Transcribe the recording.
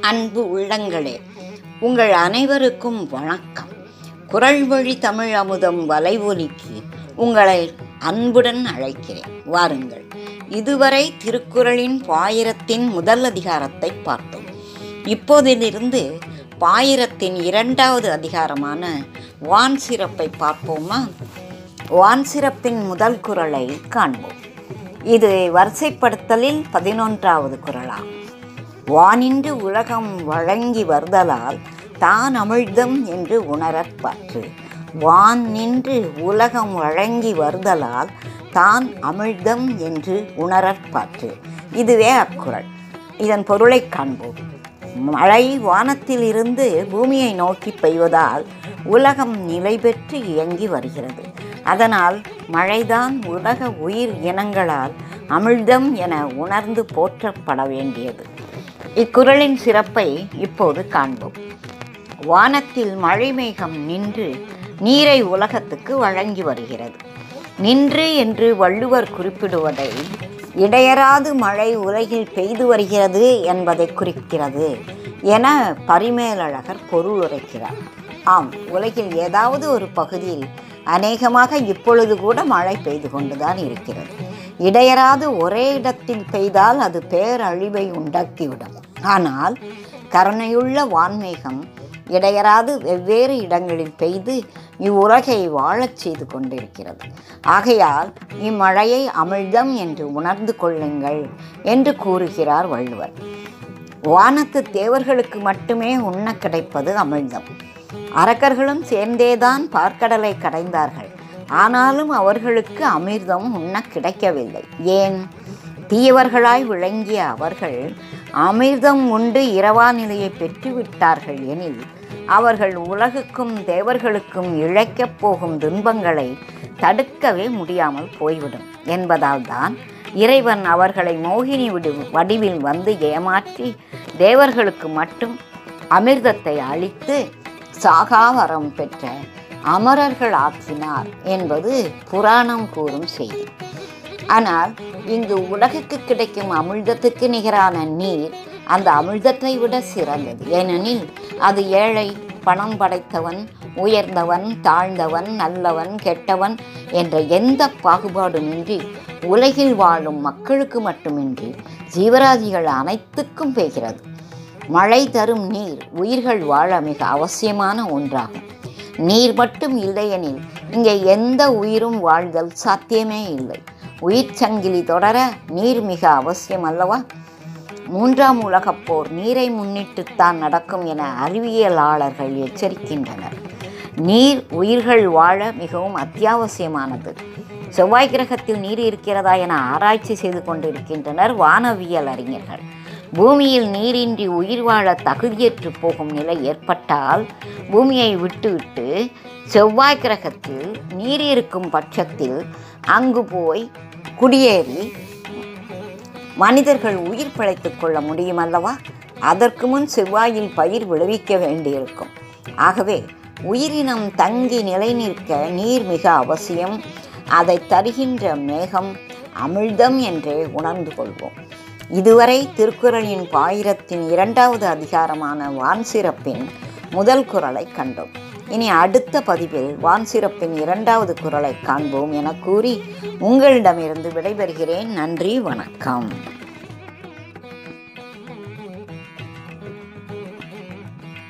அன்பு உள்ளங்களே உங்கள் அனைவருக்கும் வணக்கம். குரல் வழி தமிழ் அமுதம் வலைவொலிக்கு உங்களை அன்புடன் அழைக்கிறேன். வாருங்கள். இதுவரை திருக்குறளின் பாயிரத்தின் முதல் அதிகாரத்தை பார்த்தோம். இப்போதிலிருந்து பாயிரத்தின் இரண்டாவது அதிகாரமான வான் சிறப்பை பார்ப்போமா? வான் சிறப்பின் முதல் குறளை காண்போம். இது வரிசைப்படுத்தலில் பதினொன்றாவது குரலாகும் வானின்று உலகம் வழங்கி வருதலால் தான் அமிழ்தம் என்று உணரற்பற்று வான் நின்று உலகம் வழங்கி வருதலால் தான் அமிழ்தம் என்று உணரற்பற்று இதுவே அக்குறள். இதன் பொருளை காண்போம். மழை வானத்தில் இருந்து பூமியை நோக்கி பெய்வதால் உலகம் நிலை பெற்று இயங்கி வருகிறது. அதனால் மழைதான் உலக உயிர் இனங்களால் அமிழ்தம் என உணர்ந்து போற்றப்பட வேண்டியது. இக்குறளின் சிறப்பை இப்போது காண்போம். வானத்தில் மழைமேகம் நின்று நீரை உலகத்துக்கு வழங்கி வருகிறது. நின்று என்று வள்ளுவர் குறிப்பிடுவதை இடையராது மழை உலகில் பெய்து வருகிறது என்பதை குறிக்கிறது என பரிமேலழகர் பொருள் உரைக்கிறார் ஆம் உலகில் ஏதாவது ஒரு பகுதியில் அநேகமாக இப்பொழுது கூட மழை பெய்து கொண்டுதான் இருக்கிறது. இடையராது ஒரே இடத்தில் பெய்தால் அது பேரழிவை உண்டாக்கிவிடும். ஆனால் கருணையுள்ள வான்மேகம் இடையராது வெவ்வேறு இடங்களில் பெய்து இவ்வுலகை வாழச் செய்து கொண்டிருக்கிறது. ஆகையால் இம்மழையை அமிழ்தம் என்று உணர்ந்து கொள்ளுங்கள் என்று கூறுகிறார் வள்ளுவர். வானத்து தேவர்களுக்கு மட்டுமே உண்ண கிடைப்பது அமிழ்தம். அரக்கர்களும் சேர்ந்தேதான் பார்க்கடலை கடைந்தார்கள். ஆனாலும் அவர்களுக்கு அமிர்தம் உண்ண கிடைக்கவில்லை. ஏன்? தீயவர்களாய் விளங்கிய அவர்கள் அமிர்தம் உண்டு இரவா நிலையை பெற்றுவிட்டார்கள் எனில் அவர்கள் உலகுக்கும் தேவர்களுக்கும் இழைக்கப் போகும் துன்பங்களை தடுக்கவே முடியாமல் போய்விடும் என்பதால் தான் இறைவன் அவர்களை மோகினி விடு வடிவில் வந்து ஏமாற்றி தேவர்களுக்கு மட்டும் அமிர்தத்தை அளித்து சாகாவரம் பெற்ற அமரர்கள் ஆக்கினார் என்பது புராணம் கூறும் செய்தி. ஆனால் இங்கு உலகுக்கு கிடைக்கும் அமிழ்தத்துக்கு நிகரான நீர் அந்த அமிழ்தத்தை விட சிறந்தது. ஏனெனில் அது ஏழை பணம் படைத்தவன் உயர்ந்தவன் தாழ்ந்தவன் நல்லவன் கெட்டவன் என்ற எந்த பாகுபாடுமின்றி உலகில் வாழும் மக்களுக்கு மட்டுமின்றி ஜீவராஜிகள் அனைத்துக்கும் பெய்கிறது. மழை தரும் நீர் உயிர்கள் வாழ மிக அவசியமான ஒன்றாகும். நீர் மட்டும் இல்லையெனில் இங்கே எந்த உயிரும் வாழ்தல் சாத்தியமே இல்லை. உயிர் சங்கிலி தொடர நீர் மிக அவசியம் அல்லவா? மூன்றாம் உலகப் போர் நீரை முன்னிட்டுத்தான் நடக்கும் என அறிவியலாளர்கள் எச்சரிக்கின்றனர். நீர் உயிர்கள் வாழ மிகவும் அத்தியாவசியமானது. செவ்வாய் கிரகத்தில் நீர் இருக்கிறதா என ஆராய்ச்சி செய்து கொண்டிருக்கின்றனர் வானவியல் அறிஞர்கள். பூமியில் நீரின்றி உயிர் வாழ தகுதியற்று போகும் நிலை ஏற்பட்டால் பூமியை விட்டுவிட்டு செவ்வாய் கிரகத்தில் நீர் இருக்கும் பட்சத்தில் அங்கு போய் குடியேறி மனிதர்கள் உயிர் பிழைத்து கொள்ள முடியும் அல்லவா? அதற்கு முன் செவ்வாயில் பயிர் விளைவிக்க வேண்டியிருக்கும். ஆகவே உயிரினம் தங்கி நிலை நிற்க நீர் மிக அவசியம். அதை தருகின்ற மேகம் அமிழ்தம் என்றே உணர்ந்து கொள்வோம். இதுவரை திருக்குறளின் பாயிரத்தின் இரண்டாவது அதிகாரமான வான் சிறப்பின் முதல் குரலை கண்டோம். இனி அடுத்த பதிவில் வான் சிறப்பின் இரண்டாவது குரலை காண்போம் என கூறி உங்களிடமிருந்து விடைபெறுகிறேன். நன்றி வணக்கம்.